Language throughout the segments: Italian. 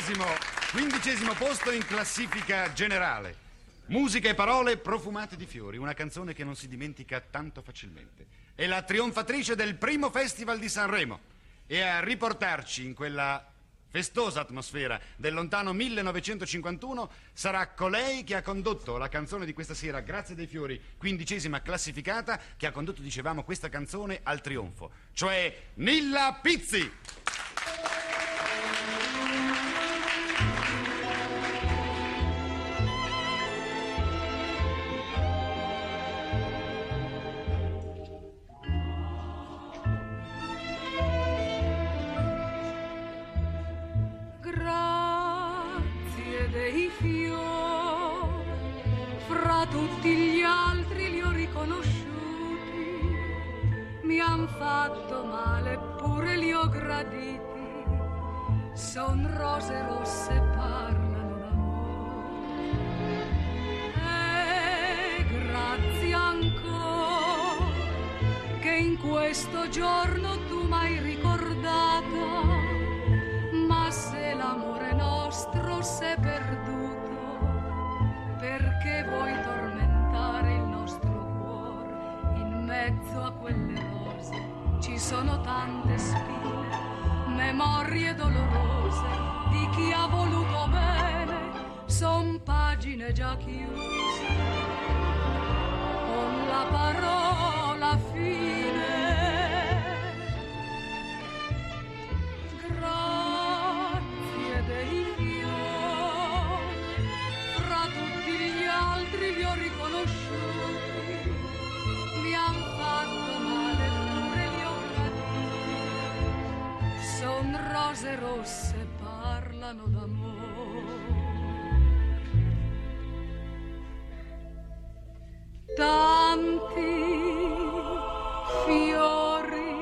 Quindicesimo, quindicesimo posto in classifica generale. Musica e parole profumate di fiori, una canzone che non si dimentica tanto facilmente. È la trionfatrice del primo Festival di Sanremo e a riportarci in quella festosa atmosfera del lontano 1951 sarà colei che ha condotto la canzone di questa sera, Grazie dei fiori, quindicesima classificata, che ha condotto, dicevamo, questa canzone al trionfo, cioè Nilla Pizzi. Memorie dolorose di chi ha voluto bene, son pagine già chiuse rosse, parlano d'amore. Tanti fiori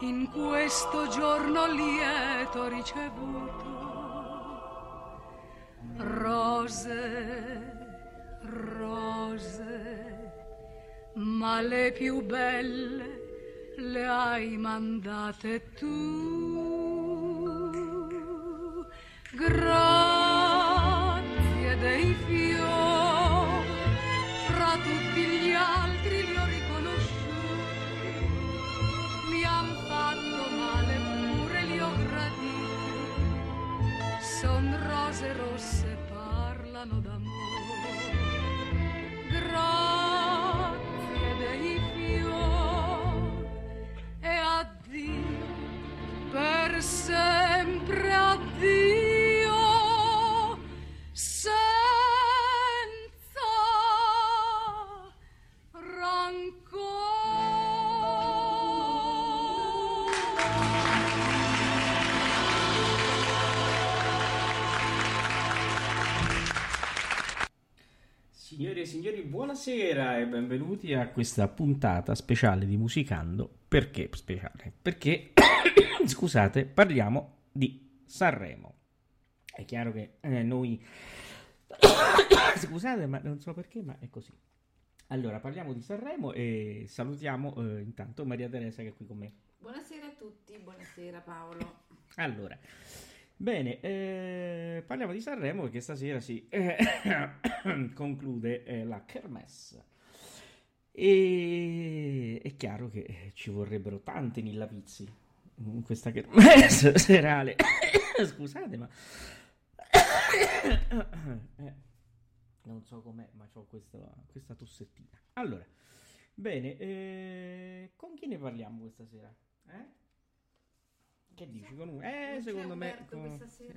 in questo giorno lieto ricevuto rose, rose, ma le più belle le hai mandate tu. Buonasera e benvenuti a questa puntata speciale di Musicando. Perché speciale? Perché, scusate, parliamo di Sanremo. È chiaro che eh, noi... scusate, ma non so perché, ma è così. Allora, parliamo di Sanremo e salutiamo eh, intanto Maria Teresa che è qui con me. Buonasera a tutti, buonasera Paolo. Allora, bene, eh, parliamo di Sanremo perché stasera si eh, conclude eh, la Kermesse. E è chiaro che ci vorrebbero tanti Nilla Pizzi in questa Kermesse serale. Scusate, ma Eh, non so com'è, ma ho questa, questa tossettina. Allora, bene, eh, con chi ne parliamo questa sera? Eh? Che dici? Con un... Eh, Non secondo me...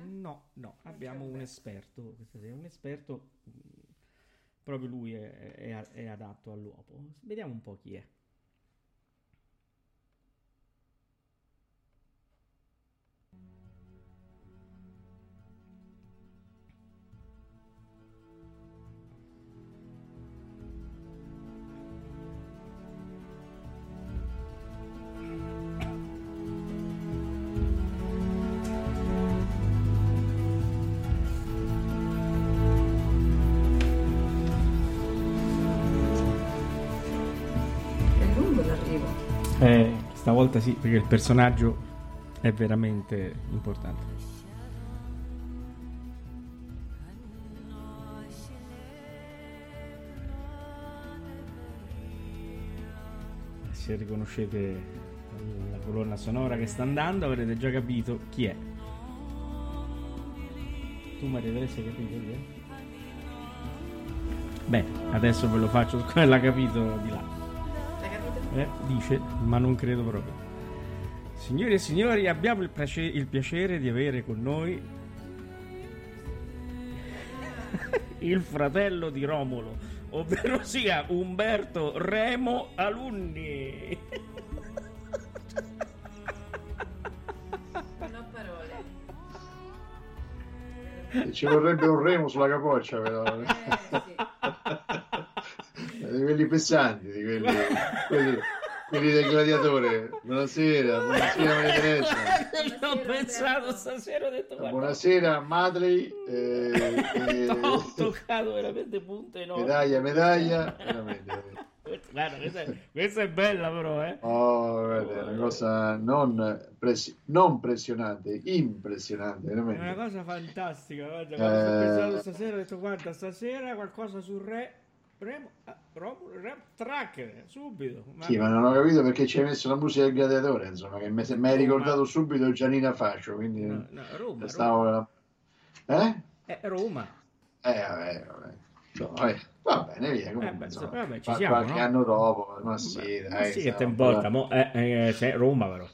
No, no, c'è abbiamo un esperto questa sera, un esperto, mh, proprio lui è, è- è adatto all'uopo. Vediamo un po' chi. È volta sì, perché il personaggio è veramente importante. Se riconoscete la colonna sonora che sta andando avrete già capito chi è. Tu Maria Teresa capito chi è? Beh, adesso ve lo faccio, l'ha capito di là. Eh, dice, ma non credo proprio. Signori e signori, abbiamo il, piace- il piacere di avere con noi il fratello di Romolo, ovvero sia Umberto Remo Alunni. Non ho parole. Ci vorrebbe un remo sulla capoccia, però. Eh, sì. di quelli pesanti, di quelli, quelli, quelli del gladiatore. Buonasera, buonasera Maria Teresa. L'ho pensato stasera, ho detto guarda, Buonasera Madley. Eh, eh, ho toccato veramente punte enormi. medaglia, medaglia. Veramente, veramente. Guarda, questa è, questa è bella però, eh. Oh, guarda, è una cosa non, press- non pressionante, impressionante, È una veramente. cosa fantastica, guarda, sto Eh. pensando stasera ho detto guarda, stasera qualcosa sul re Remo, ah, Romulo, Rem, tracker, subito. Ma- Sì, ma non ho capito perché ci hai messo la musica del gladiatore, insomma, che mi mi hai ricordato subito Gianina Fascio, quindi No, no, Roma, stavo... Eh? Eh, Roma. Eh, vabbè, vabbè. No, vabbè. Va bene, via. Comunque, Eh, beh, insomma, vabbè, ci siamo, qualche no? anno dopo, ma sì, Beh, dai, sì, che te importa, mo, eh, eh, Roma però.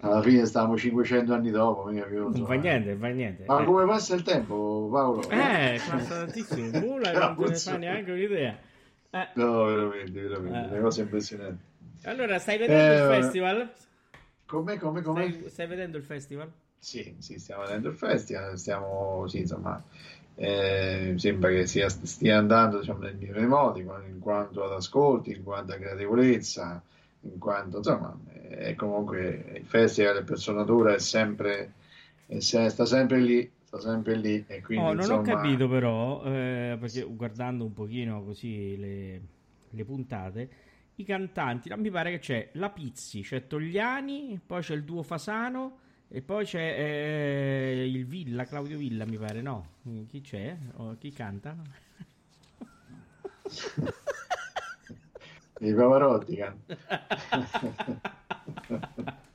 Alla fine stavamo 500 anni dopo, mica più. Non insomma. fa niente, fa niente. Ma eh. come passa il tempo, Paolo? Eh, passa tantissimo, nulla, No, non te ne so. fa neanche un'idea. Eh, No, veramente, veramente, Eh. una cosa impressionante. allora, stai vedendo Eh, il festival? Come, come, come? Stai, stai vedendo il festival? Sì, sì, stiamo vedendo il festival, stiamo, sì, insomma, eh, sembra che sia, stia andando, diciamo, nel migliore modi, in quanto ad ascolti, in quanto a gradevolezza, in quanto, insomma, è comunque il festival per sua natura è sempre, è sta sempre lì, sta sempre lì, e quindi, Oh, non ho insomma, capito però, eh, perché guardando un pochino così le, le puntate, i cantanti, no, mi pare che c'è la Pizzi, c'è Togliani, poi c'è il duo Fasano e poi c'è eh, il Villa, Claudio Villa mi pare, no? Chi c'è? Oh, chi canta? i Pavarotti, can-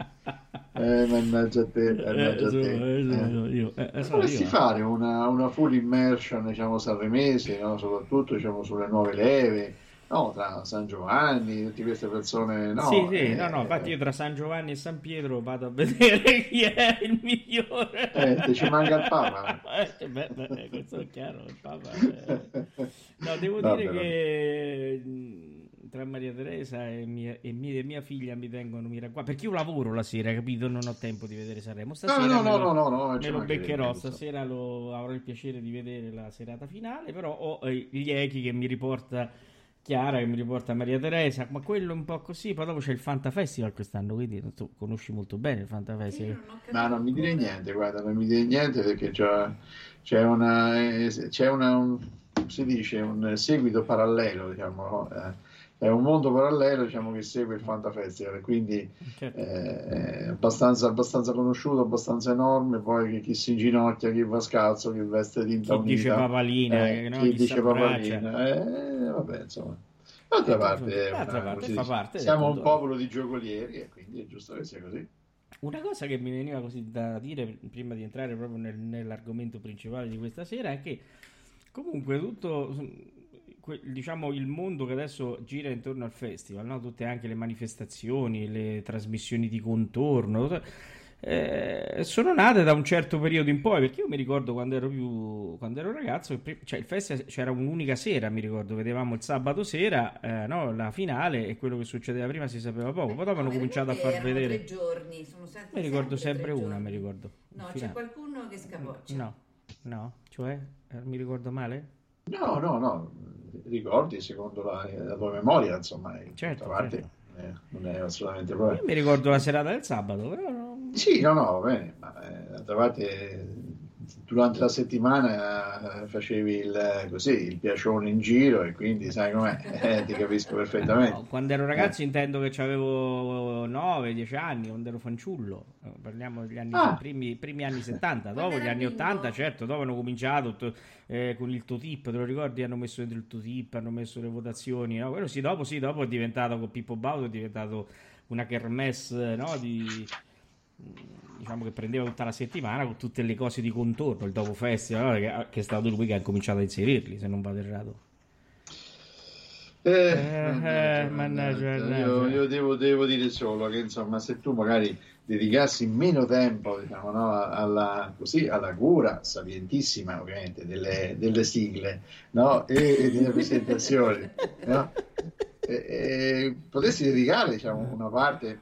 eh, mannaggia te, mannaggia te. Eh, Eh. sono io, eh, eh, Dovresti io. fare una, una full immersion, diciamo, sanremese, no? soprattutto diciamo, sulle nuove leve, no? tra San Giovanni, tutte queste persone. No? sì, sì, Eh, no, no, infatti io tra San Giovanni e San Pietro vado a vedere chi è il migliore. Eh, te ci manca il Papa. Eh, beh, beh, questo è chiaro, il Papa. eh. No, devo Vabbè, dire vabbè. che mh, tra Maria Teresa e mia, e mia, e mia figlia mi tengono mira qua perché io lavoro la sera, capito? Non ho tempo di vedere Sanremo. No, Stasera no, me no, lo- no, no, no, me lo beccherò stasera lo, avrò il piacere di vedere la serata finale però ho eh, gli echi che mi riporta Chiara che mi riporta Maria Teresa ma quello è un po' così poi dopo c'è il Fanta Festival quest'anno quindi tu conosci molto bene il Fanta Festival non Ma non mi dire niente, guarda, non mi dire niente perché c'è, c'è una, eh, c'è una, un- si dice, un seguito parallelo, diciamo, no? Eh, è un mondo parallelo, diciamo, che segue il Fanta Festival, quindi Certo. eh, è abbastanza, abbastanza conosciuto, abbastanza enorme, poi chi, si inginocchia, chi va scalzo, chi veste tinta chi dice papalina eh, no? chi Chi dice papalina, eh, vabbè, insomma. D'altra parte, è D'altra parte fa parte siamo un popolo di giocolieri e quindi è giusto che sia così. Una cosa che mi veniva così da dire prima di entrare proprio nel- nell'argomento principale di questa sera è che comunque tutto que- diciamo il mondo che adesso gira intorno al festival, no? tutte anche le manifestazioni, le trasmissioni di contorno, tutto- eh, sono nate da un certo periodo in poi, perché io mi ricordo quando ero più quando ero ragazzo, il pri- cioè il festival c'era un'unica sera, mi ricordo, vedevamo il sabato sera, eh, no, la finale e quello che succedeva prima si sapeva poco, poi dopo hanno No, cominciato a far vedere tre giorni, sono sempre, mi ricordo sempre sempre una, giorni. mi ricordo. No, c'è qualcuno che scapoccia. No, no, cioè, eh, mi ricordo male? No, no, no, ricordi secondo la, la tua memoria, insomma, in Certo, parte certo. eh, non è assolutamente Io probabile. mi ricordo la serata del sabato, però no. Sì, no, no, va bene, ma eh, d'altra parte durante la settimana eh, facevi il, così, il piacione in giro e quindi sai com'è, eh, ti capisco perfettamente. No, quando ero ragazzo intendo che avevo 9-10 anni, quando ero fanciullo, Eh, parliamo degli anni, Ah. primi, primi anni 70, Quando dopo gli anni bimbo? 80 certo, dopo hanno cominciato to- eh, con il Totip, te lo ricordi? Hanno messo dentro il Totip, hanno messo le votazioni, no? Quello sì, dopo sì, dopo è diventato con Pippo Baudo, è diventato una kermesse, no? Di, diciamo che prendeva tutta la settimana con tutte le cose di contorno, il dopo festival, che, che è stato lui che ha cominciato a inserirli, se non vado errato. Eh, Eh, mannaggia, mannaggia, mannaggia. Io, io devo, devo dire solo che insomma se tu magari dedicassi meno tempo diciamo, no, alla, così, alla cura sapientissima ovviamente delle, delle sigle no, e, e delle presentazioni no, e, e potessi dedicare diciamo, una parte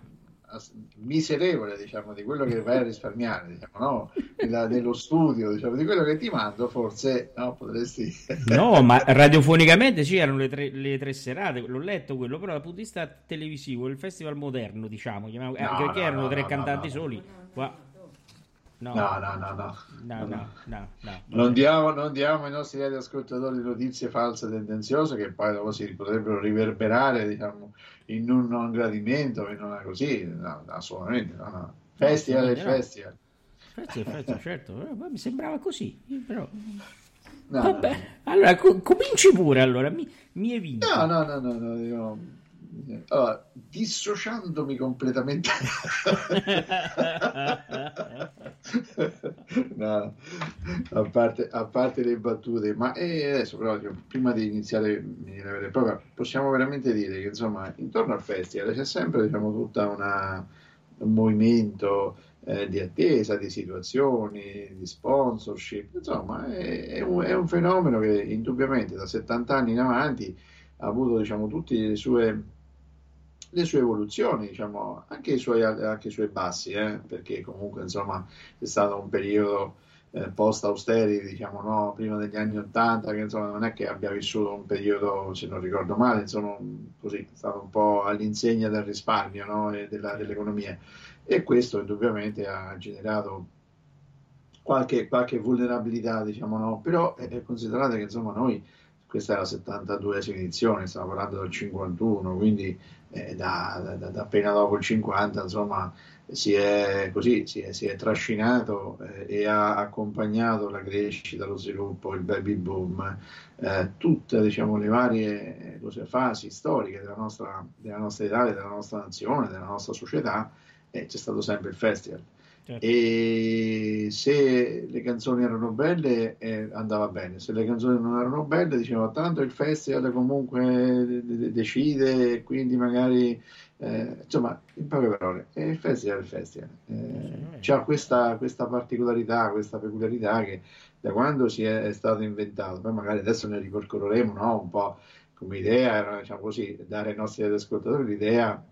miserevole diciamo, di quello che vai a risparmiare diciamo, no, della- dello studio diciamo, di quello che ti mando forse no, potresti No, ma radiofonicamente sì, erano le tre, le tre serate, l'ho letto quello, però dal punto di vista televisivo, il festival moderno, diciamo, chiamiamo- eh, No, perché no, erano no, tre cantanti soli. Qua- No, no no no no no, no, no, no. Non diamo, non diamo ai nostri radioascoltatori notizie false tendenziose che poi dopo si potrebbero riverberare diciamo, in un non gradimento, in una così, no, assolutamente no, no. Festival e assolutamente no. festival. Certo, però, ma mi sembrava così, però... No, Vabbè, allora co- cominci pure, allora, mi, mi eviti. no, no, no, no, no, io- allora, dissociandomi completamente. No, a parte, a parte le battute, ma eh, adesso però prima di iniziare in maniera vera e propria, possiamo veramente dire che insomma intorno al festival c'è sempre diciamo, tutta una, un movimento eh, di attesa, di situazioni, di sponsorship, insomma è, è un, è un fenomeno che indubbiamente da 70 anni in avanti ha avuto diciamo, tutte le sue le sue evoluzioni, diciamo, anche i suoi, anche i suoi bassi, eh, perché comunque insomma è stato un periodo eh, post austerity, diciamo, no, prima degli anni 80, che insomma non è che abbia vissuto un periodo, se non ricordo male, insomma, così, è stato un po' all'insegna del risparmio no, e della, dell'economia. E questo indubbiamente ha generato qualche, qualche vulnerabilità, diciamo, no, però eh, considerate che insomma noi questa è la 72esima edizione, stiamo parlando del 51, quindi eh, da, da, da, appena dopo il 50, insomma, si è così, si è, si è trascinato eh, e ha accompagnato la crescita, lo sviluppo, il baby boom, eh, tutte diciamo, le varie cose, fasi storiche della nostra, della nostra Italia, della nostra nazione, della nostra società, e c'è stato sempre il festival. Certo. E se le canzoni erano belle eh, andava bene, se le canzoni non erano belle diceva tanto il festival comunque de- de- decide, quindi magari eh, insomma in poche parole, è il festival è il festival. Eh, c'ha questa, questa particolarità, questa peculiarità che da quando si è, è stato inventato, poi magari adesso ne ripercorreremo no? un po' come idea, era, diciamo così, dare ai nostri ascoltatori l'idea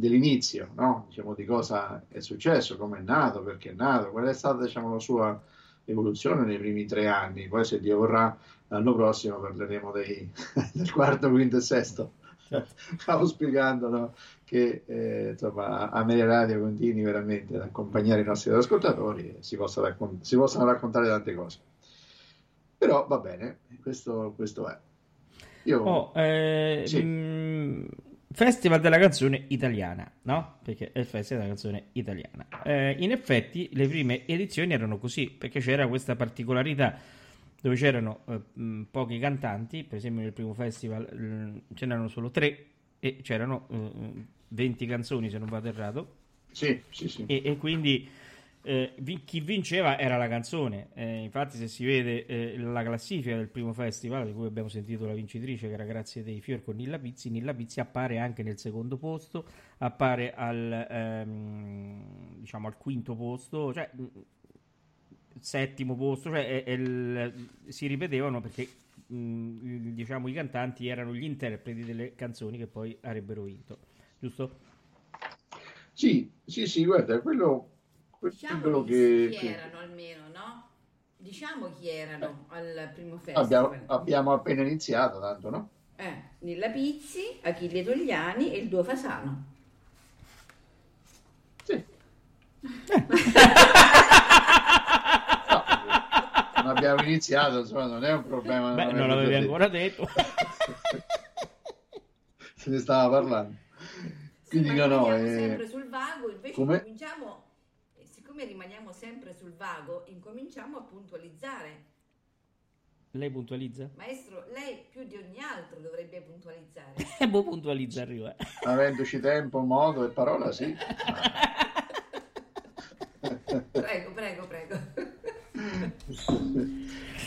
dell'inizio, no? diciamo, di cosa è successo, come è nato, perché è nato, qual è stata diciamo, la sua evoluzione nei primi tre anni. Poi, se Dio vorrà, l'anno prossimo parleremo dei, del quarto, quinto e sesto. Auspicando no? che eh, insomma, Ameria Radio continui veramente ad accompagnare i nostri ascoltatori e si, possa raccont- si possano raccontare tante cose. Però va bene, questo, questo è. Io, Oh, eh, Sì. mh, Festival della canzone italiana, no? Perché è il festival della canzone italiana. Eh, in effetti le prime edizioni erano così, perché c'era questa particolarità dove c'erano eh, mh, pochi cantanti, per esempio nel primo festival mh, ce n'erano solo tre e c'erano eh, 20 canzoni se non vado errato sì, sì, sì. e, e quindi eh, vi- chi vinceva era la canzone. Eh, infatti, se si vede eh, la classifica del primo festival, di cui abbiamo sentito la vincitrice, che era Grazie dei Fior con Nilla Pizzi, Nilla Pizzi appare anche nel secondo posto, appare al, ehm, diciamo, al quinto posto, cioè mh, settimo posto, cioè è- è il- si ripetevano perché mh, il- diciamo, i cantanti erano gli interpreti delle canzoni che poi avrebbero vinto, giusto? Sì, sì, sì, guarda, quello Diciamo che, chi che erano almeno, no? Diciamo chi erano al primo festival. abbiamo, abbiamo appena iniziato, tanto, no? Eh, Nilla Pizzi, Achille Togliani e il Duo Fasano. Sì. abbiamo iniziato, insomma, non è un problema. Beh, non l'avevi ancora detto. Se ne stava parlando. Quindi sì, no, no, rimaniamo eh, sempre sul vago, invece come? cominciamo, eh, siccome rimaniamo sempre sul vago, incominciamo a puntualizzare. Lei puntualizza? Maestro, lei più di ogni altro dovrebbe puntualizzare. E boh puntualizza arriva. avendoci tempo, modo e parola, sì. Prego, prego, prego.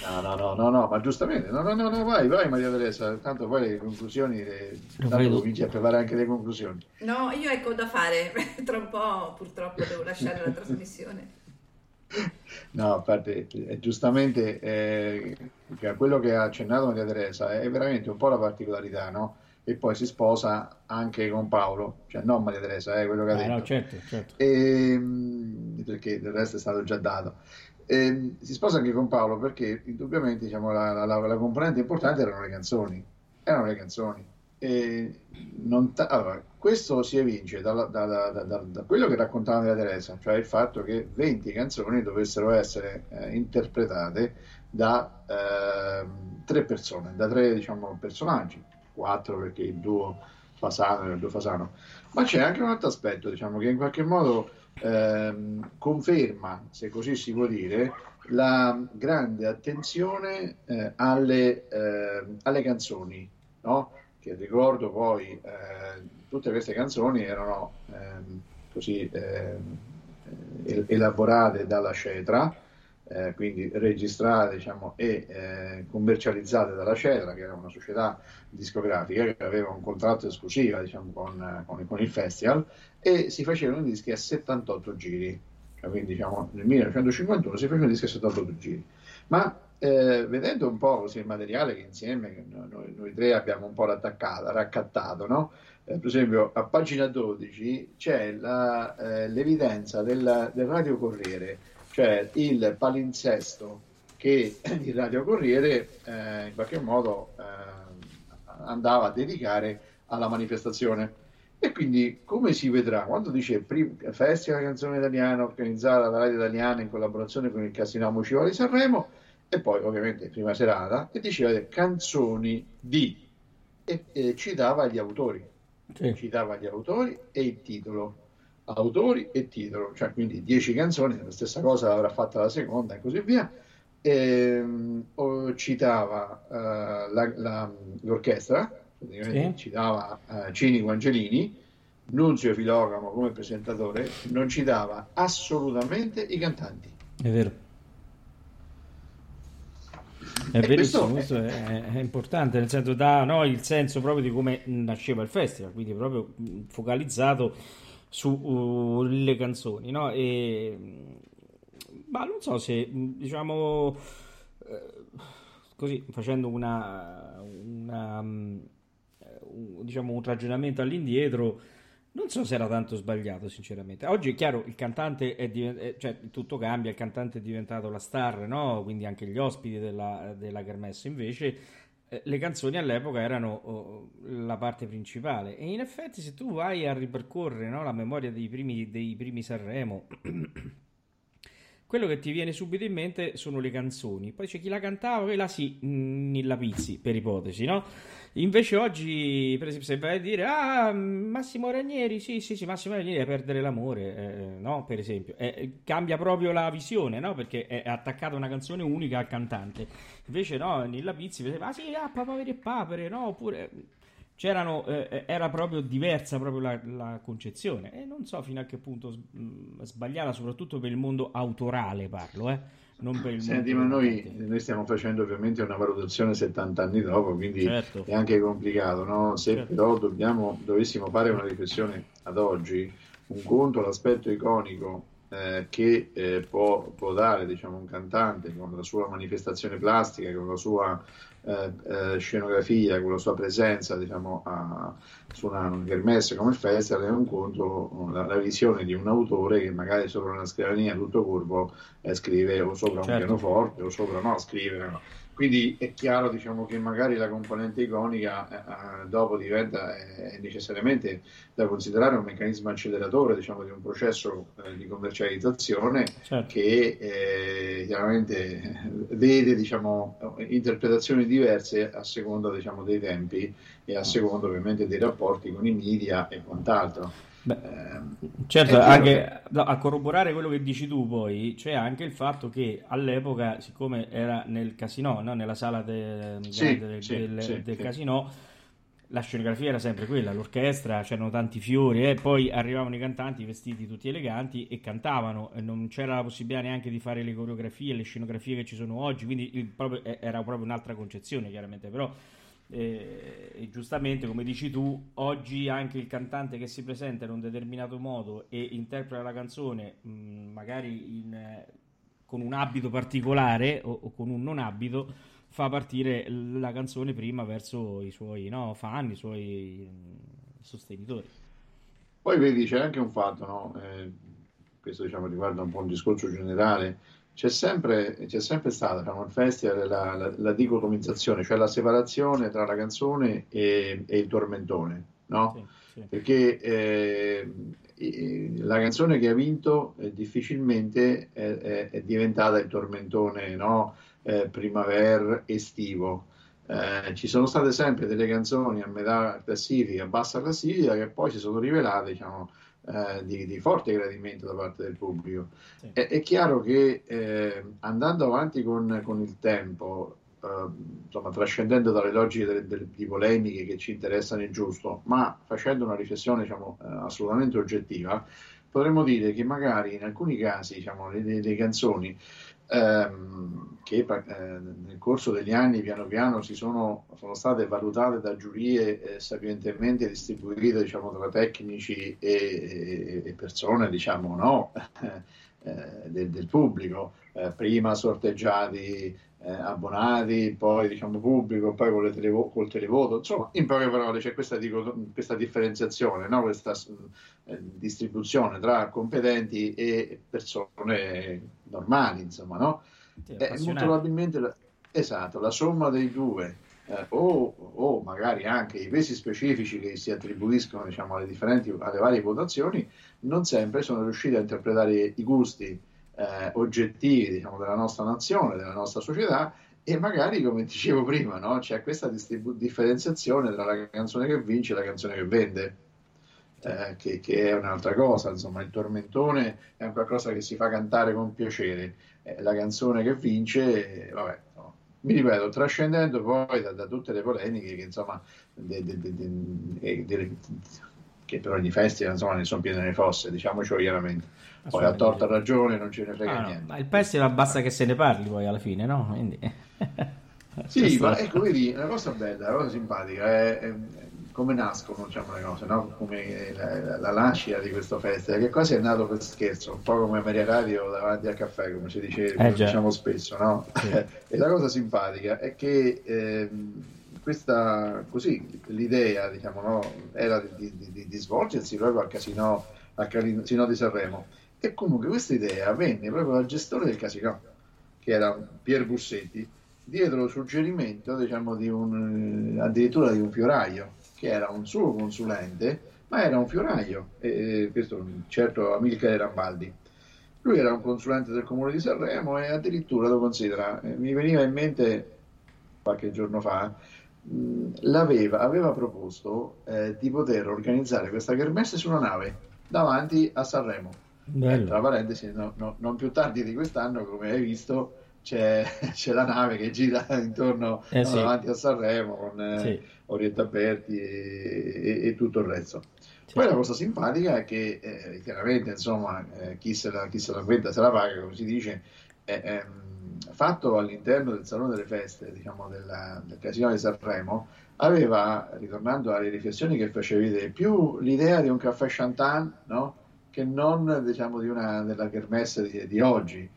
No, no, no, no, no, ma giustamente, no, no, no, no, vai, vai Maria Teresa, tanto poi le conclusioni, le... Tanto cominci a preparare anche le conclusioni. No, io ecco da fare, tra un po' purtroppo devo lasciare la trasmissione. No, a parte, eh, giustamente, eh, quello che ha accennato Maria Teresa è veramente un po' la particolarità, no? E poi si sposa anche con Paolo, cioè non Maria Teresa, è quello che ha Ah, detto. no, certo, certo. Ehm, perché del resto è stato già dato. Ehm, si sposa anche con Paolo perché indubbiamente diciamo, la, la- la- componente importante erano le canzoni. Erano le canzoni. E ta- allora, questo si evince da, da- da- da- quello che raccontava Maria Teresa, cioè il fatto che 20 canzoni dovessero essere eh, interpretate da ehm, tre persone, da tre diciamo, personaggi, quattro perché il duo Fasano e il duo Fasano. Ma c'è anche un altro aspetto, diciamo, che in qualche modo ehm, conferma, se così si può dire, la grande attenzione eh, alle, ehm, alle canzoni, no? Che ricordo poi, eh, tutte queste canzoni erano ehm, così ehm, eh, elaborate dalla Cetra, eh, quindi registrate diciamo, e eh, commercializzate dalla Cetra, che era una società discografica che aveva un contratto esclusivo diciamo, con, eh, con- con il festival e si facevano i dischi a 78 giri, Cioè, quindi diciamo, nel 1951 si facevano dischi a 78 giri. Ma eh, vedendo un po' così il materiale che insieme noi, noi tre abbiamo un po' raccattato, no? Eh, per esempio a pagina 12 c'è la, eh, l'evidenza del, del Radio Corriere, cioè il palinsesto che il Radio Corriere eh, in qualche modo eh, andava a dedicare alla manifestazione. E quindi, come si vedrà, quando dice prim- Festival Canzone Italiana organizzata dalla Radio Italiana in collaborazione con il Casino Musicale di Sanremo, e poi ovviamente prima serata, e diceva canzoni di, e, e citava gli autori, Sì. citava gli autori e il titolo, autori e titolo, cioè quindi 10 canzoni, la stessa cosa l'avrà fatta la seconda e così via. Ehm, o citava eh, la- la- l'orchestra, Sì. citava eh, Cinico Angelini, Nunzio Filogamo come presentatore, non citava assolutamente i cantanti. È vero. È E verissimo, questo questo è, è importante, nel senso dà no, il senso proprio di come nasceva il festival, quindi proprio mh, focalizzato sulle canzoni, no? E, mh, ma non so se, mh, diciamo, eh, così, facendo una, una, mh, un, diciamo, un ragionamento all'indietro, non so se era tanto sbagliato, sinceramente. Oggi è chiaro, il cantante è diventato, cioè tutto cambia, il cantante è diventato la star, no? Quindi anche gli ospiti della, della Kermesse. Invece eh, le canzoni all'epoca erano oh, la parte principale. E in effetti se tu vai a ripercorrere, no, la memoria dei primi, dei primi Sanremo, quello che ti viene subito in mente sono le canzoni. Poi c'è chi la cantava, quella sì, mh, Nilla Pizzi, per ipotesi, no? Invece oggi, per esempio, se vai a dire, ah, Massimo Ranieri, sì, sì, sì, Massimo Ranieri è perdere l'amore, eh, no? Per esempio, Eh, cambia proprio la visione, no? Perché è attaccata una canzone unica al cantante. Invece no, Nilla Pizzi, per esempio, ah sì, ah, papaveri e papere, no? Oppure c'erano, eh, era proprio diversa proprio la, la concezione e non so fino a che punto mh, sbagliata, soprattutto per il mondo autorale parlo, eh, non per il Senti, mondo ma noi, noi stiamo facendo ovviamente una valutazione 70 anni dopo, quindi Certo. è anche complicato, no? Se Certo. però dobbiamo, dovessimo fare una riflessione ad oggi, un conto l'aspetto iconico eh, che eh, può, può dare diciamo, un cantante con la sua manifestazione plastica, con la sua eh, eh, scenografia, con la sua presenza diciamo, a- su una kermesse come il festival, è un conto la, la visione di un autore che magari sopra una scrivania tutto curvo eh, scrive o sopra un Certo. pianoforte o sopra no, scrive no. Quindi è chiaro diciamo, che magari la componente iconica eh, eh dopo diventa eh, necessariamente da considerare un meccanismo acceleratore diciamo, di un processo eh, di commercializzazione certo. che eh, chiaramente vede diciamo, interpretazioni diverse a seconda diciamo, dei tempi e a seconda ovviamente dei rapporti con i media e quant'altro. Beh, ehm, certo, anche no, a corroborare quello che dici tu poi c'è anche il fatto che all'epoca, siccome era nel casino, no? nella sala de, sì, del, sì, del, sì, del casino, la scenografia era sempre quella, l'orchestra, c'erano tanti fiori e eh, poi arrivavano i cantanti vestiti tutti eleganti e cantavano, e non c'era la possibilità neanche di fare le coreografie, le scenografie che ci sono oggi, quindi il, proprio, era proprio un'altra concezione chiaramente, però e, e, giustamente, come dici tu, oggi anche il cantante che si presenta in un determinato modo e interpreta la canzone, mh, magari in, con un abito particolare o, o, con un non abito, fa partire la canzone prima verso i suoi no, fan, i suoi sostenitori. Poi vedi, c'è anche un fatto, no? eh, questo diciamo, riguarda un po' un discorso generale c'è sempre, c'è sempre stata diciamo, al festival la, la, la, dicotomizzazione, cioè la separazione tra la canzone e, e il tormentone, no? Sì, sì. Perché eh, la canzone che ha vinto eh, difficilmente è, è, è, diventata il tormentone no? eh, primavera estivo. Eh, ci sono state sempre delle canzoni a metà classifica, a bassa classifica, che poi si sono rivelate diciamo, eh, di, di, forte gradimento da parte del pubblico. Sì. È, è, chiaro che eh, andando avanti con, con il tempo, eh, insomma, trascendendo dalle logiche delle, delle, di polemiche che ci interessano il giusto, ma facendo una riflessione diciamo, eh, assolutamente oggettiva, potremmo dire che magari in alcuni casi diciamo, le, le, le canzoni ehm, che eh, nel corso degli anni piano piano sono, sono state valutate da giurie eh, sapientemente distribuite diciamo, tra tecnici e, e persone diciamo, no, eh, del, del, pubblico, eh, prima sorteggiati eh, abbonati, poi diciamo pubblico, poi con televo- col televoto, insomma in poche parole c'è questa, dico, questa differenziazione, no? questa eh, distribuzione tra competenti e persone normali, insomma, no? Sì, eh, molto probabilmente la, esatto, la somma dei due eh, o, o, magari anche i pesi specifici che si attribuiscono diciamo, alle, alle varie votazioni non sempre sono riusciti a interpretare i gusti eh, oggettivi diciamo, della nostra nazione, della nostra società e magari, come dicevo prima, no? c'è questa distribu- differenziazione tra la canzone che vince e la canzone che vende. Eh, che, che, è un'altra cosa, insomma, il tormentone è qualcosa che si fa cantare con piacere, eh, la canzone che vince, vabbè, no. mi ripeto, trascendendo poi da, da, tutte le polemiche che insomma, de, de, de, che però di festival insomma ne sono piene le fosse, diciamocelo chiaramente. Poi a torta ragione non ce ne frega ah, niente. ma il festival basta che se ne parli poi alla fine, no? Quindi... sì, ma ecco, vedi, una cosa bella, una cosa simpatica è, è come nascono diciamo, le cose, no? come la, la, nascita di questo festival, che quasi è nato per scherzo, un po' come Maria Radio davanti al caffè, come si dice, eh, diciamo spesso, no? Sì. e la cosa simpatica è che eh, questa, così, l'idea diciamo, no? era di, di, di, svolgersi proprio al casino, al casino di Sanremo e comunque questa idea venne proprio dal gestore del casino, che era Pier Bussetti, dietro lo suggerimento diciamo, di un, addirittura di un fioraio, che era un suo consulente, ma era un fioraio, e, questo certo Amilcare Rambaldi. Lui era un consulente del comune di Sanremo e addirittura lo considera, eh, mi veniva in mente qualche giorno fa, l'aveva, aveva proposto eh, di poter organizzare questa kermesse su una nave davanti a Sanremo Bello. Tra parentesi, no, no, non più tardi di quest'anno, come hai visto, c'è, c'è la nave che gira intorno eh, sì. davanti a Sanremo con eh, sì. Oriente Aperti e, e, e, tutto il resto. Sì. Poi la cosa simpatica è che eh, chiaramente insomma, eh, chi, se la, chi se la se la paga, come si dice, è fatto all'interno del Salone delle Feste diciamo, della, del Casino di Sanremo aveva, ritornando alle riflessioni che facevi, più l'idea di un caffè Chantan, no? Che non diciamo di una, della kermesse di, di oggi.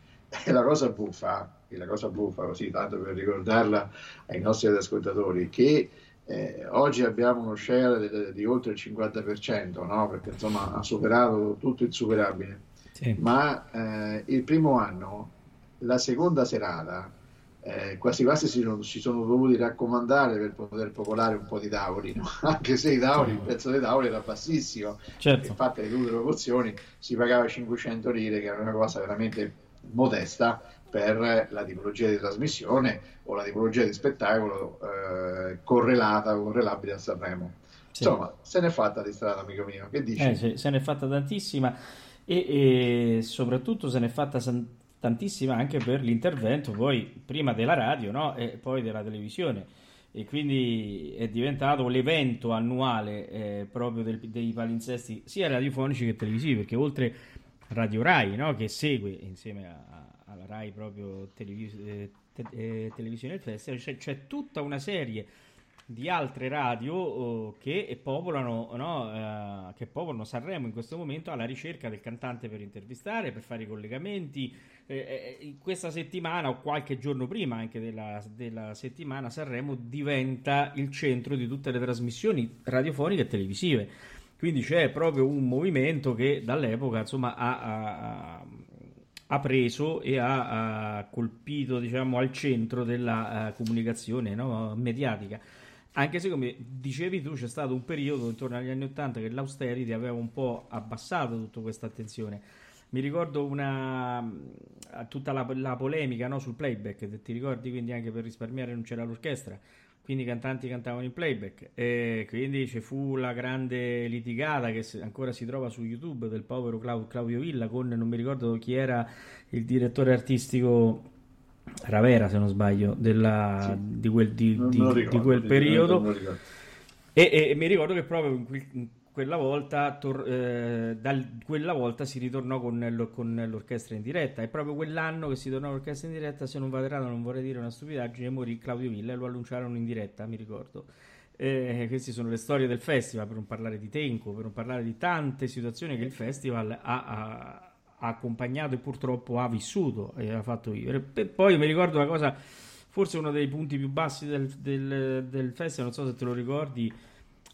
E la cosa buffa, la cosa buffa, così tanto per ricordarla ai nostri ascoltatori, che eh, oggi abbiamo uno share di, di oltre il 50%, no? perché insomma ha superato tutto il superabile. Sì. Ma eh, il primo anno, la seconda serata, eh, quasi quasi si sono, si sono, dovuti raccomandare per poter popolare un po' di tavoli, no? anche se i tavoli, il prezzo dei tavoli era bassissimo, certo. fatte le due proporzioni si pagava 500 lire, che era una cosa veramente modesta per la tipologia di trasmissione o la tipologia di spettacolo eh, correlata o correlabile a Sanremo. Sì. Insomma, se n'è fatta di strada, amico mio, che dici? Eh, sì, se n'è fatta tantissima e, e soprattutto se n'è fatta san- tantissima anche per l'intervento poi prima della radio no? e poi della televisione e quindi è diventato l'evento annuale eh, proprio del, dei palinsesti sia radiofonici che televisivi perché oltre Radio Rai no? che segue insieme a, alla Rai proprio televis- eh, te- eh, televisione del festival c'è, c'è tutta una serie di altre radio oh, che, popolano, no, uh, che popolano Sanremo in questo momento alla ricerca del cantante per intervistare, per fare i collegamenti. Eh, eh, questa settimana o qualche giorno prima anche della, della, settimana Sanremo diventa il centro di tutte le trasmissioni radiofoniche e televisive. Quindi c'è proprio un movimento che dall'epoca insomma, ha, ha, ha preso e ha, ha colpito diciamo, al centro della uh, comunicazione no, mediatica. Anche se, come dicevi tu, c'è stato un periodo intorno agli anni Ottanta che l'austerity aveva un po' abbassato tutta questa attenzione. Mi ricordo una, tutta la, la polemica no, sul playback, ti ricordi? Quindi anche per risparmiare non c'era l'orchestra, quindi i cantanti cantavano in playback. E quindi ci fu la grande litigata che ancora si trova su YouTube del povero Claudio Villa con non mi ricordo chi era il direttore artistico Ravera se non sbaglio della, sì. di quel, di, ricordo, di quel periodo e, e, mi ricordo che proprio in, quel, quella volta tor, eh, da quella volta si ritornò con, con, l'orchestra in diretta. E proprio quell'anno che si tornò all'orchestra in diretta se non vado errato non vorrei dire una stupidaggine morì Claudio Villa e lo annunciarono in diretta mi ricordo. Eh, queste sono le storie del festival per non parlare di Tenco per non parlare di tante situazioni che il festival ha, ha ha accompagnato e purtroppo ha vissuto e ha fatto vivere. E poi mi ricordo una cosa, forse uno dei punti più bassi del, del, del festival, non so se te lo ricordi,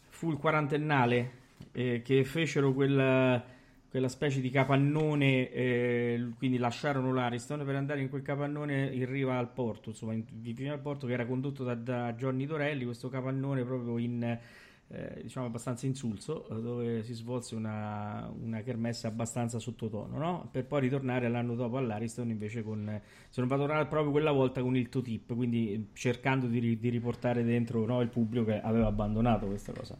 fu il quarantennale eh, che fecero quella, quella, specie di capannone, eh, quindi lasciarono l'Ariston per andare in quel capannone in riva al porto, insomma, in, vicino al porto che era condotto da, da Johnny Dorelli, questo capannone proprio in eh, diciamo abbastanza insulso, eh, dove si svolse una, una kermesse abbastanza sottotono, no? per poi ritornare l'anno dopo all'Ariston invece con, se non vado tornare proprio quella volta con il Totip, quindi cercando di, di riportare dentro no, il pubblico che aveva abbandonato questa cosa.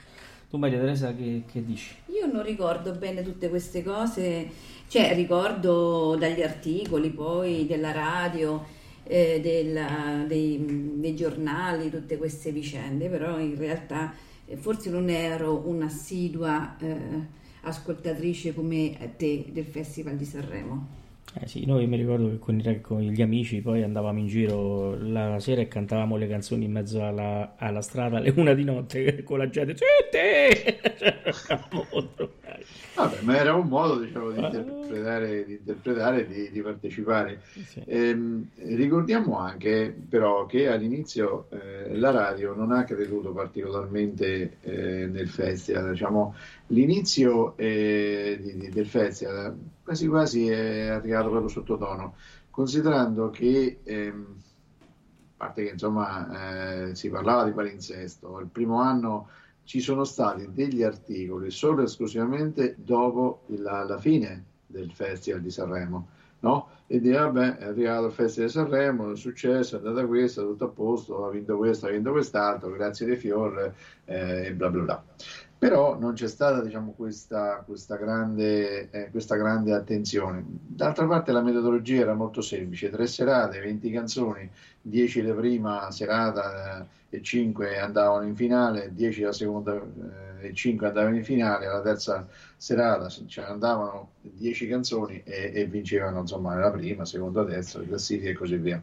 Tu Maria Teresa che, che, dici? Io non ricordo bene tutte queste cose, cioè ricordo dagli articoli poi della radio, eh, della, dei, dei giornali, tutte queste vicende, però in realtà forse non ero un'assidua eh, ascoltatrice come te del Festival di Sanremo. Eh sì, noi mi ricordo che con, con, gli amici poi andavamo in giro la sera e cantavamo le canzoni in mezzo alla, alla strada alle una di notte con la gente. Vabbè, ma era un modo diciamo, di interpretare, di interpretare di, di, partecipare. Sì. Ehm, ricordiamo anche però che all'inizio eh, la radio non ha creduto particolarmente eh, nel festival. Diciamo, l'inizio eh, di, del festival quasi quasi è arrivato proprio sottotono, considerando che... Ehm, a parte che insomma eh, si parlava di palinsesto, il primo anno ci sono stati degli articoli solo e esclusivamente dopo la, la fine del Festival di Sanremo, no? E dire, vabbè, è arrivato il Festival di Sanremo, è successo, è andata questa, tutto a posto, ha vinto questo, ha vinto quest'altro, grazie dei fior eh, e bla bla bla. Però non c'è stata diciamo, questa, questa, grande, eh, questa grande attenzione. D'altra parte la metodologia era molto semplice, tre serate, 20 canzoni, 10 la prima serata eh, e 5 andavano in finale, 10 la seconda eh, e 5 andavano in finale, alla terza serata cioè, andavano 10 canzoni e, e vincevano insomma la prima, seconda, terza, le classifiche e così via.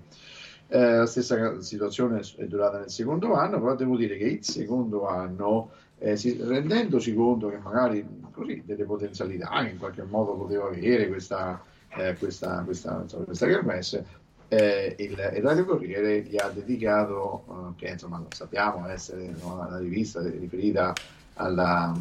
Eh, la stessa situazione è durata nel secondo anno, però devo dire che il secondo anno eh, si, rendendosi conto che magari così delle potenzialità che in qualche modo poteva avere questa, eh, questa, questa, questa kermesse, eh, il, il, Radio Corriere gli ha dedicato, eh, che insomma sappiamo essere no, una rivista riferita alla,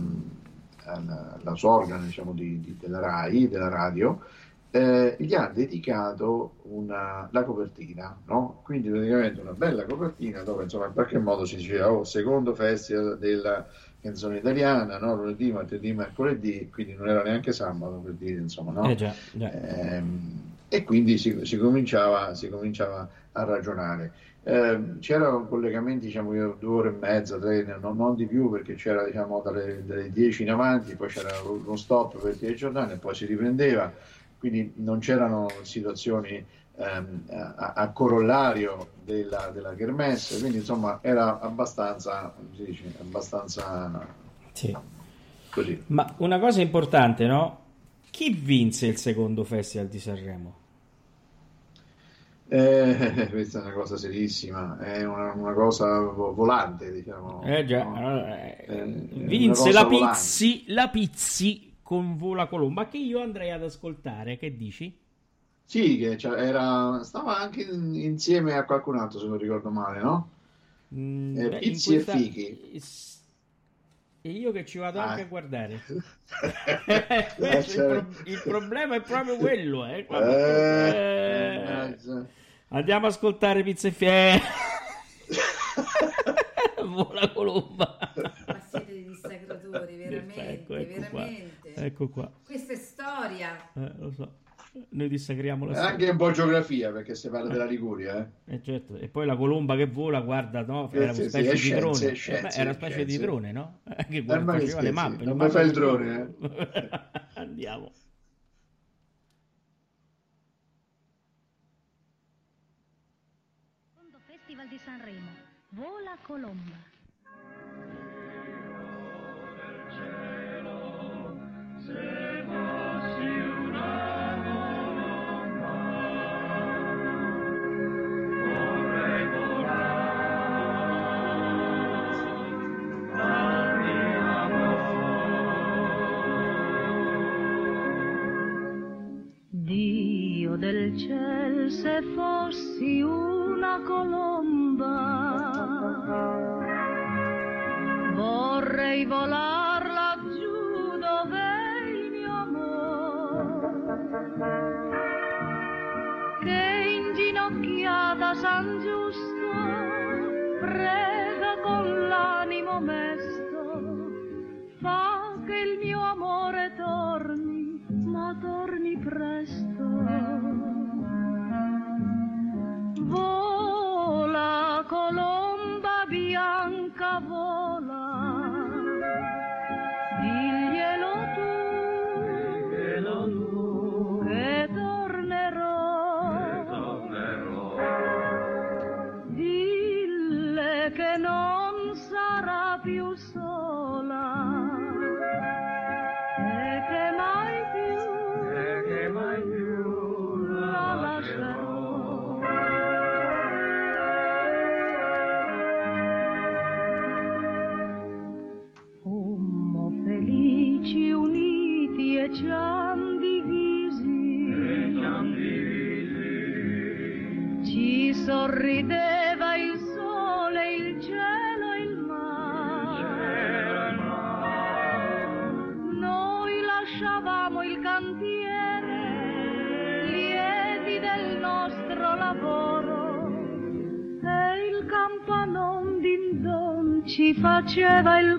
alla, alla sorgana diciamo, di, di, della RAI, della radio, eh, gli ha dedicato una, la copertina, no? quindi praticamente una bella copertina dove insomma in qualche modo si diceva oh, secondo festival della canzone italiana, no? lunedì, martedì, mercoledì, quindi non era neanche sabato per dire insomma, no? Eh già, già. Ehm, e quindi si, si, cominciava, si, cominciava, a ragionare. Eh, c'erano collegamenti diciamo due ore e mezza, tre, non, non di più perché c'era diciamo dalle, dalle 10 in avanti, poi c'era uno stop per 10 giornate e poi si riprendeva quindi non c'erano situazioni ehm, a, a, corollario della, della Kermesse, quindi insomma era abbastanza, dice, abbastanza sì. così. Ma una cosa importante, no? Chi vinse il secondo festival di Sanremo? Eh, questa è una cosa serissima, è una, una cosa volante, diciamo. Eh già, no? eh, vinse la Pizzi, la Pizzi con Vola Colomba che io andrei ad ascoltare. Che dici? Sì, che era, stava anche insieme a qualcun altro, se non ricordo male, no? Mm, eh, Pizzi questa... e Fichi. E io che ci vado ah. anche a guardare. il, pro... il, problema è proprio quello. Eh. Eh... Andiamo ad ascoltare Pizza e Fichi. Vola Colomba. Ma siete dei dissacratori, veramente, ecco, ecco veramente. Ecco qua. Questa è storia. Eh, lo so. Noi dissacriamo la storia. Anche un po' geografia, perché si parla della Liguria. Eh? Eh certo. E poi la colomba che vola, guarda, no? Era una specie sì, di drone. Scienze, era una specie di drone, no? Che faceva le mappe. Non mi fai il drone, eh? Andiamo. Festival di Sanremo. Vola colomba. Del ciel se fossi una colomba vorrei volare faceva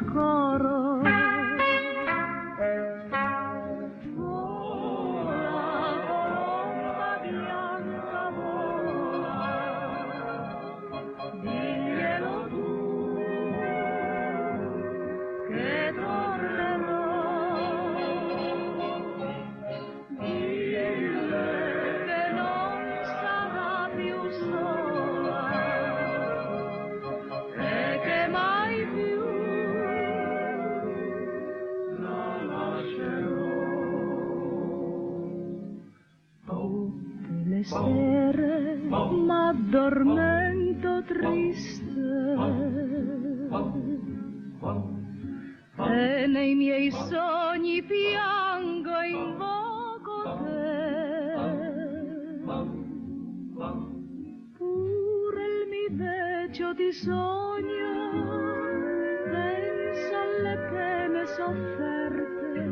sofferte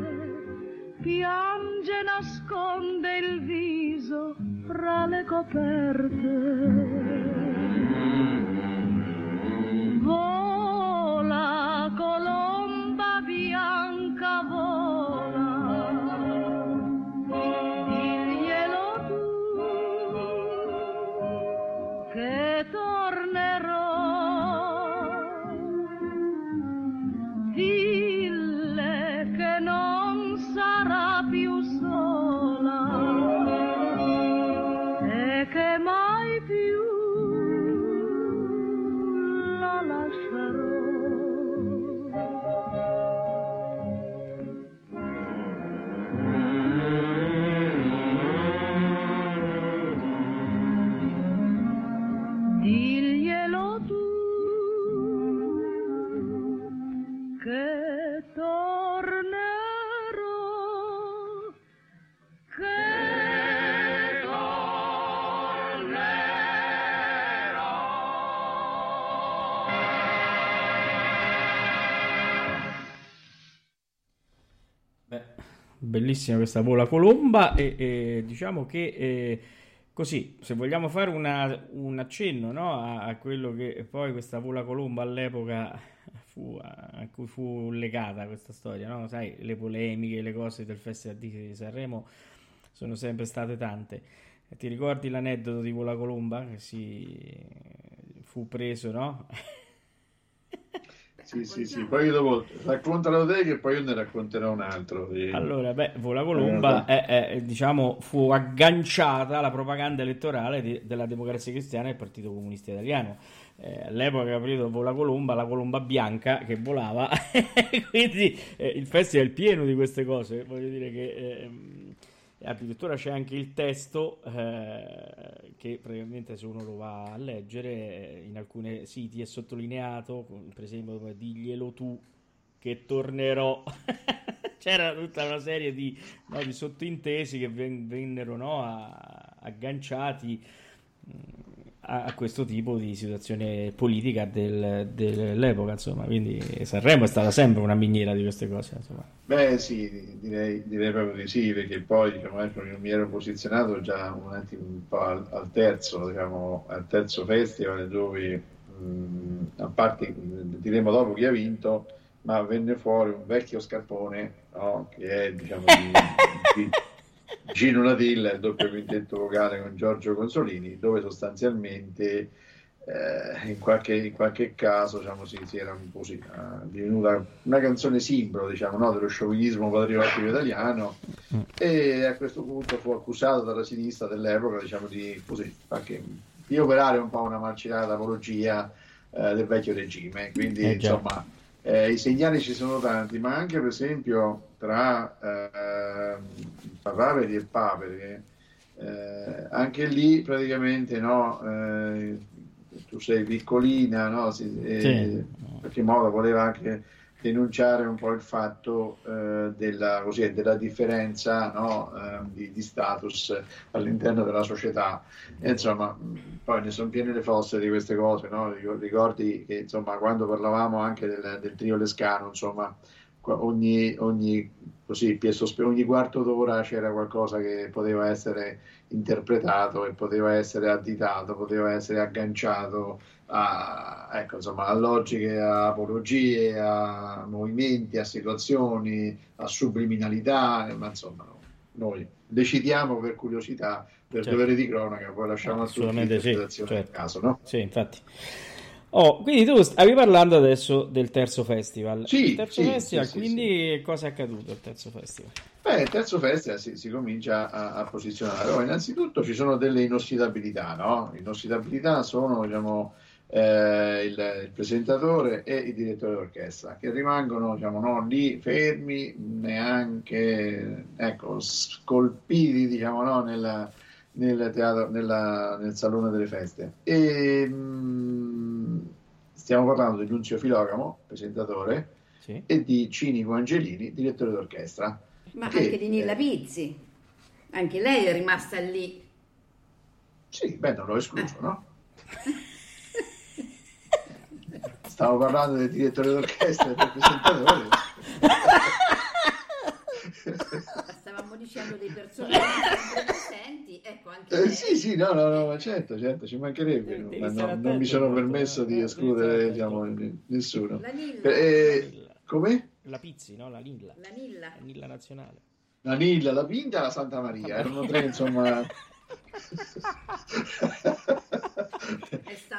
piange nasconde il viso fra le coperte. Bellissima questa vola colomba e, e diciamo che eh, così, se vogliamo fare una- un accenno no, a, a quello che poi questa vola colomba all'epoca fu, a cui fu legata questa storia, no? Sai, le polemiche, le cose del Festival di Sanremo sono sempre state tante. Ti ricordi l'aneddoto di Vola Colomba che si fu preso, no? Sì, sì, sì, poi io dopo raccontalo te che poi io ne racconterò un altro. sì. Allora, beh, Vola Colomba è, è, diciamo, fu agganciata alla propaganda elettorale di- della Democrazia Cristiana e del Partito Comunista Italiano. Eh, all'epoca capito, Vola Colomba, la colomba bianca che volava, quindi eh, il festival è pieno di queste cose. Voglio dire che addirittura c'è anche il testo eh, che praticamente se uno lo va a leggere eh, in alcuni siti è sottolineato, per esempio, come diglielo tu che tornerò. C'era tutta una serie di, no, di sottintesi che ven- vennero no, a- agganciati mh, a, questo tipo di situazione politica del- dell'epoca, insomma. Quindi Sanremo è stata sempre una miniera di queste cose, insomma. Beh, sì, direi, direi proprio di sì, perché poi diciamo, ecco, mi ero posizionato già un attimo un po' al, al terzo, diciamo, al terzo festival dove, mh, a parte, diremo dopo chi ha vinto, ma venne fuori un vecchio scarpone, no, che è, diciamo, di, di Gino Natilla, il doppio quintetto vocale con Giorgio Consolini, dove sostanzialmente eh, in, qualche, in qualche caso diciamo, si, si era un po' così, eh, divenuta una canzone simbolo diciamo, no, dello sciovinismo patriottico italiano. E a questo punto fu accusato dalla sinistra dell'epoca diciamo, di, così, anche, di operare un po' una malcelata apologia eh, del vecchio regime. Quindi Eh, insomma eh, i segnali ci sono tanti, ma anche per esempio tra eh, Papaveri e Papere, eh, anche lì praticamente no, eh, tu sei piccolina, no, si- eh, Sì. in qualche modo voleva anche denunciare un po' il fatto eh, della, così, della differenza no, eh, di, di status all'interno della società. E, insomma, poi ne sono piene le fosse di queste cose, no? Ricor- Ricordi che insomma, quando parlavamo anche del, del trio Lescano, insomma, ogni, ogni, così, ogni quarto d'ora c'era qualcosa che poteva essere interpretato e poteva essere additato, poteva essere agganciato a, ecco, insomma, a logiche, a apologie, a movimenti, a situazioni, a subliminalità, ma insomma no. noi decidiamo per curiosità, per Certo. dovere di cronaca, poi lasciamo a Assolutamente sì, l'interpretazione del certo. caso, no? Sì, infatti. Oh, quindi tu stavi parlando adesso del terzo festival. Sì, il terzo sì, festival, sì, sì, quindi cosa è accaduto al terzo festival? Beh, il terzo festival si, si comincia a, a posizionare. Oh, innanzitutto ci sono delle inossidabilità, no? Inossidabilità sono, diciamo, eh, il, il presentatore e il direttore d'orchestra, che rimangono, diciamo, no, lì fermi, neanche, ecco, scolpiti, diciamo, no, nella- nel teatro, nella- nel salone delle feste. E, mh, stiamo parlando di Nunzio Filogamo, presentatore, Sì. e di Cinico Angelini, direttore d'orchestra. Ma Che, anche di Nilla eh, Pizzi, anche lei è rimasta lì. Sì, beh, non l'ho escluso, no? Stavo parlando del direttore d'orchestra e del presentatore. Stavamo dicendo dei personaggi presenti, ecco anche Eh, sì, sì, no, no, no, ma certo, certo, ci mancherebbe, Eh, devi ma no, non attento mi sono permesso eh. di Eh, escludere stare diciamo, nessuno. la Nilla, Eh, come? La Pizzi, no? La Lilla. la Nilla. La Lilla nazionale. La Nilla, la Pinta e la Santa Maria, erano tre, insomma...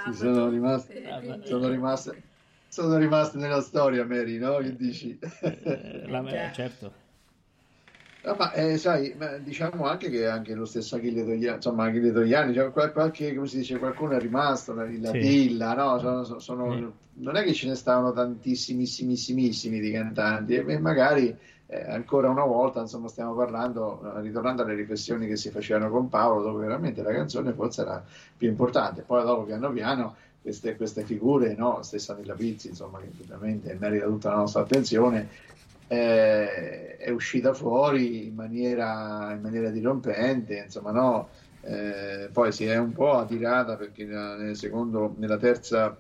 Sì, sono rimaste, Ah, sono rimaste, sono rimaste nella storia, Mary, no? Che dici? Eh, la- già. certo. No, ma eh, sai, ma diciamo anche che anche lo stesso Achille Togliani, insomma, Achille Togliani, cioè, qual- qualche, come si dice, qualcuno è rimasto, la, la Sì. Dilla, no? Sono- sono- sono- Sì. Non è che ce ne stavano tantissimissimissimi di cantanti, e magari eh, ancora una volta, insomma, stiamo parlando, eh, ritornando alle riflessioni che si facevano con Paolo, dove veramente la canzone forse era più importante. Poi dopo, piano piano, queste, queste figure, no? Stessa Nilla Pizzi, insomma, che ovviamente merita tutta la nostra attenzione, eh, è uscita fuori in maniera, in maniera dirompente, insomma, no? Eh, poi si è un po' attirata perché nel secondo, nella terza,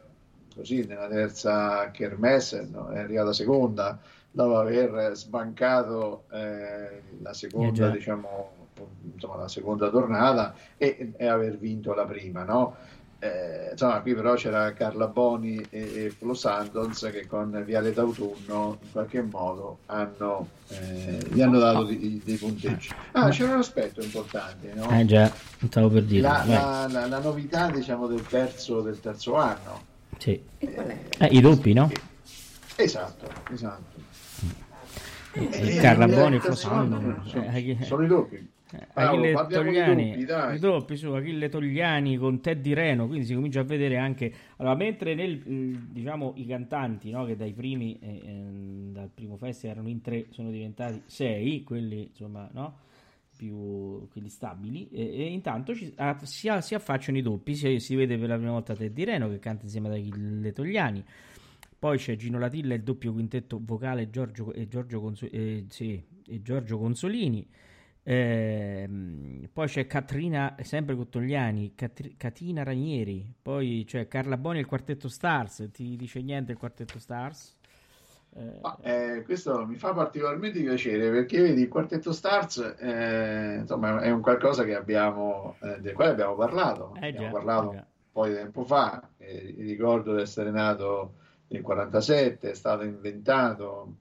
così, nella terza kermesse no? è arrivata seconda dopo aver sbancato eh, la seconda, già. diciamo, insomma, la seconda tornata e, e aver vinto la prima, no? Eh, insomma, qui però c'era Carla Boni e, e Flo Sandons che con Viale d'autunno in qualche modo hanno, eh, gli hanno dato dei, dei punteggi. Ah, c'era un aspetto importante, no? Eh già, stavo per dire. La, la- la- la novità, diciamo, del terzo, del terzo anno. Sì. E qual è? Eh, I doppi, no? Esatto, esatto. Eh, Eh, Carlaboni, il terzo anno Flosano. sono, eh, eh, sono i doppi. Paolo, Achille Togliani, doppi, dai. i doppi su Achille Togliani con Teddy Reno, quindi si comincia a vedere anche allora, mentre nel, mh, diciamo i cantanti no, che dai primi eh, ehm, dal primo festival erano in tre sono diventati sei, quelli insomma no, più quelli stabili e, e intanto ci- ah, si, si affacciano i doppi, si, si vede per la prima volta Teddy Reno che canta insieme ad Achille Togliani. Poi c'è Gino Latilla e il doppio quintetto vocale Giorgio, e, Giorgio Conso- eh, sì, e Giorgio Consolini Ehm, poi c'è Catrina, sempre Cottogliani, Catri- Catina Ranieri, poi c'è Carla Boni e il quartetto Stars. Ti dice niente il quartetto Stars? Eh, Ma, eh, questo mi fa particolarmente piacere perché vedi il quartetto Stars eh, insomma è un qualcosa che abbiamo eh, del quale abbiamo parlato Eh abbiamo già, parlato eh già. un po' di tempo fa eh, ricordo di essere nato nel 47 è stato inventato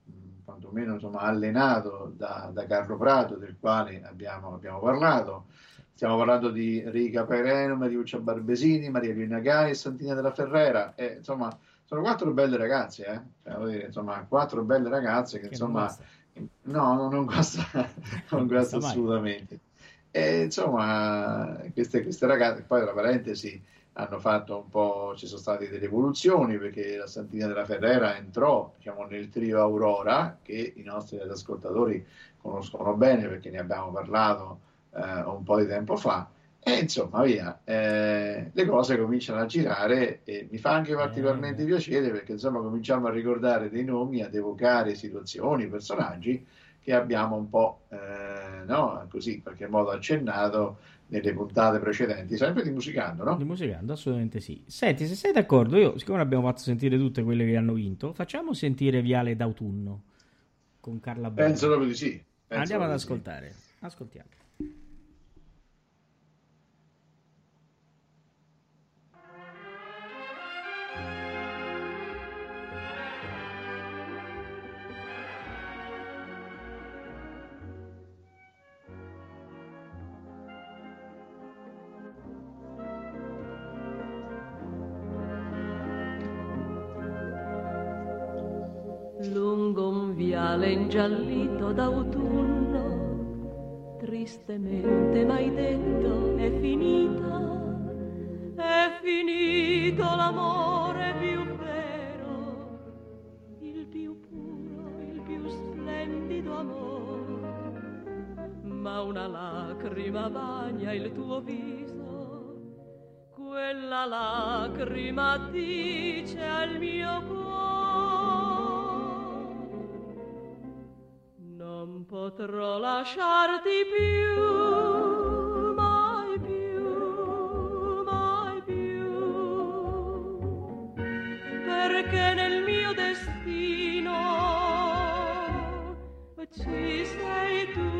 quantomeno insomma allenato da, da Carlo Prato del quale abbiamo, abbiamo parlato stiamo parlando di Rica Pereno, Mariuccia Barbesini, Maria Elena Gai e Santina della Ferrera e, insomma sono quattro belle ragazze, eh? Cioè, dire, insomma, quattro belle ragazze che, che insomma, no, no, non guasta, non guasta assolutamente. E insomma, queste, queste ragazze, poi tra parentesi, hanno fatto un po', ci sono state delle evoluzioni perché la Santina della Ferrera entrò, diciamo, nel trio Aurora, che i nostri ascoltatori conoscono bene perché ne abbiamo parlato eh, un po' di tempo fa. E insomma, via, eh, le cose cominciano a girare e mi fa anche particolarmente Eh. piacere perché insomma cominciamo a ricordare dei nomi, ad evocare situazioni, personaggi che abbiamo un po' eh, no, così in qualche modo accennato nelle puntate precedenti, sempre di musicando, no? Di musicando, assolutamente sì. Senti, se sei d'accordo, io, siccome abbiamo fatto sentire tutte quelle che hanno vinto, facciamo sentire Viale d'autunno con Carla Boni. Penso proprio di sì. penso Andiamo ad di sì. ascoltare. Ascoltiamo. Ingiallito d'autunno, tristemente m'hai detto è finita, è finito l'amore più vero, il più puro, il più splendido amore, ma una lacrima bagna il tuo viso. Quella lacrima dice al mio cuore non potrò lasciarti più, mai più, mai più, perché nel mio destino ci sei tu.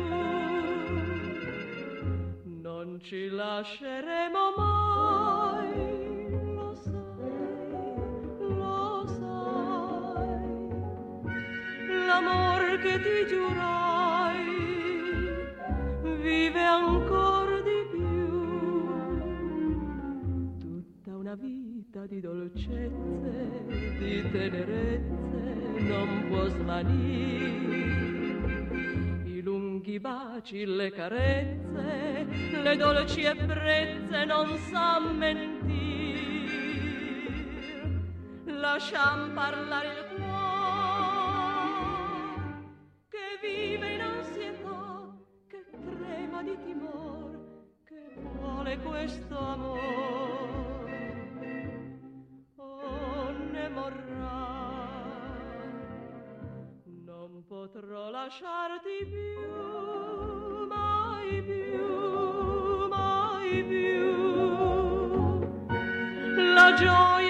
ci lasceremo mai. L'amor che ti giurai vive ancora di più. Tutta una vita di dolcezze, di tenerezze non può svanire. I lunghi baci, le carezze, le dolci ebbrezze non sa mentir. Lasciam parlare il questo amore. Oh, ne morrà non potrò lasciarti più, mai più, mai più. La gioia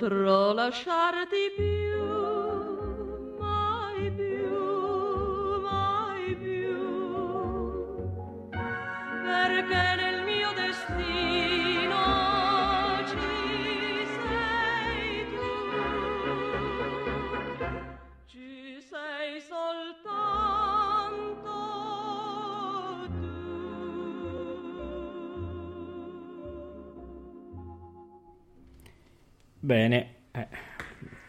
Non potrò lasciarti più, Bene, eh,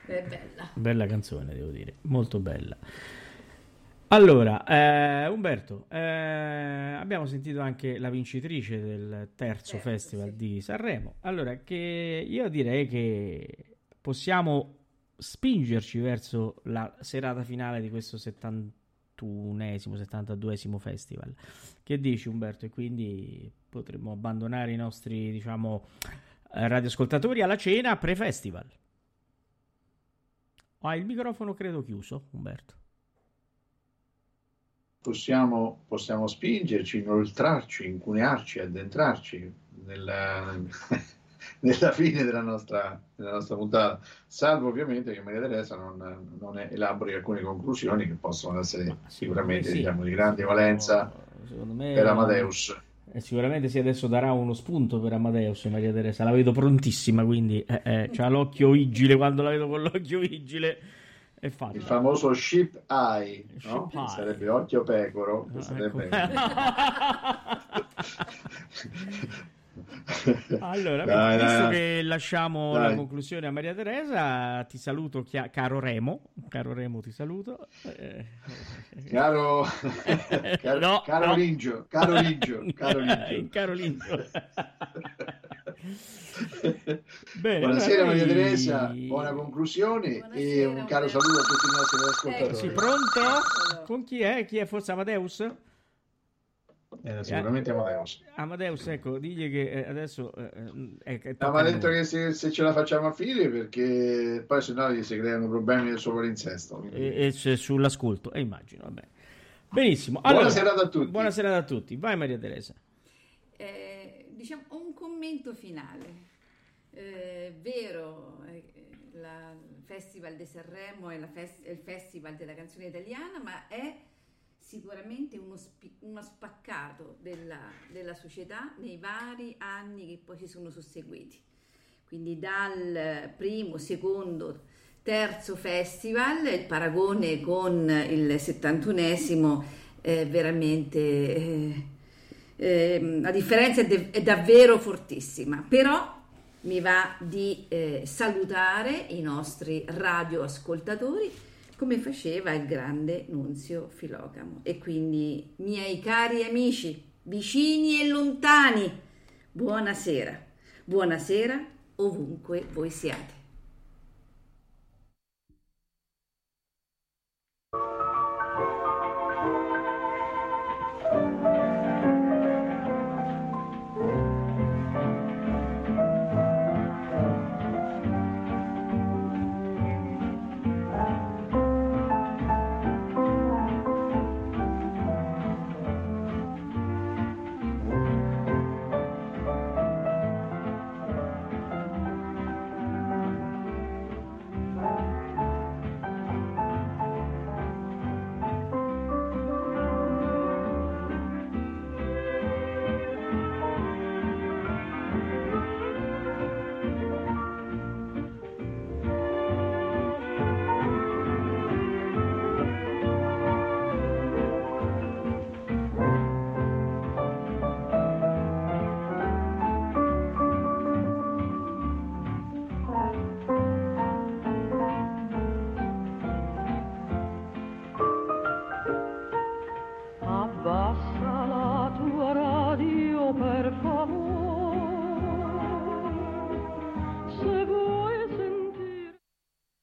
È bella. bella canzone, devo dire, molto bella. Allora, eh, Umberto, eh, abbiamo sentito anche la vincitrice del terzo Terzo, festival sì. di Sanremo. Allora, che io direi che possiamo spingerci verso la serata finale di questo 71esimo, 72esimo festival. Che dici Umberto? E quindi potremmo abbandonare i nostri, diciamo, eh, radioascoltatori alla cena pre-festival. Hai il microfono credo chiuso, Umberto. possiamo, possiamo spingerci, inoltrarci, incunearci, addentrarci nella, nella fine della nostra, della nostra puntata, salvo ovviamente che Maria Teresa non, non elabori alcune conclusioni che possono essere sicuramente sì. diciamo, di grande valenza Secondo me, per Amadeus. Sicuramente sì, adesso darà uno spunto per Amadeus e Maria Teresa. La vedo prontissima, quindi eh, eh, c'ha l'occhio vigile. Quando la vedo con l'occhio vigile è fatta. Il famoso ship eye, no? Ship eye. sarebbe occhio pecoro, Ah, sarebbe... Allora, Dai, visto dai. che lasciamo Dai. la conclusione a Maria Teresa, ti saluto, chia- caro Remo. Caro Remo, ti saluto. Eh, Caro, caro, No, caro no. Lingio, caro Lingio, caro Lingio. Caro Lingio. Bene, Buonasera Maria Teresa, buona conclusione e Buonasera, un caro saluto a tutti i nostri ascoltatori. Sì, pronto? Con chi è? Chi è? Forse Amadeus? Eh, sicuramente Amadeus. Amadeus, ecco, digli che eh, adesso eh, è, è No, ma ha detto che se, se ce la facciamo a fine perché poi se no gli si creano problemi del suo palinsesto. E, e c'è sull'ascolto, e immagino, vabbè. Benissimo. Buona Allora, serata a tutti. Buona serata a tutti. Vai Maria Teresa. Eh, diciamo un commento finale. Eh, vero, eh, il Festival di Sanremo è, la fes- è il festival della canzone italiana, ma è sicuramente uno, spi- uno spaccato della, della società nei vari anni che poi si sono susseguiti. Quindi dal primo, secondo, terzo festival, il paragone con il 71esimo è veramente... eh, ehm, la differenza è, de- è davvero fortissima, però mi va di eh, salutare i nostri radioascoltatori come faceva il grande Nunzio Filocamo. E quindi, miei cari amici, vicini e lontani, buonasera, buonasera ovunque voi siate.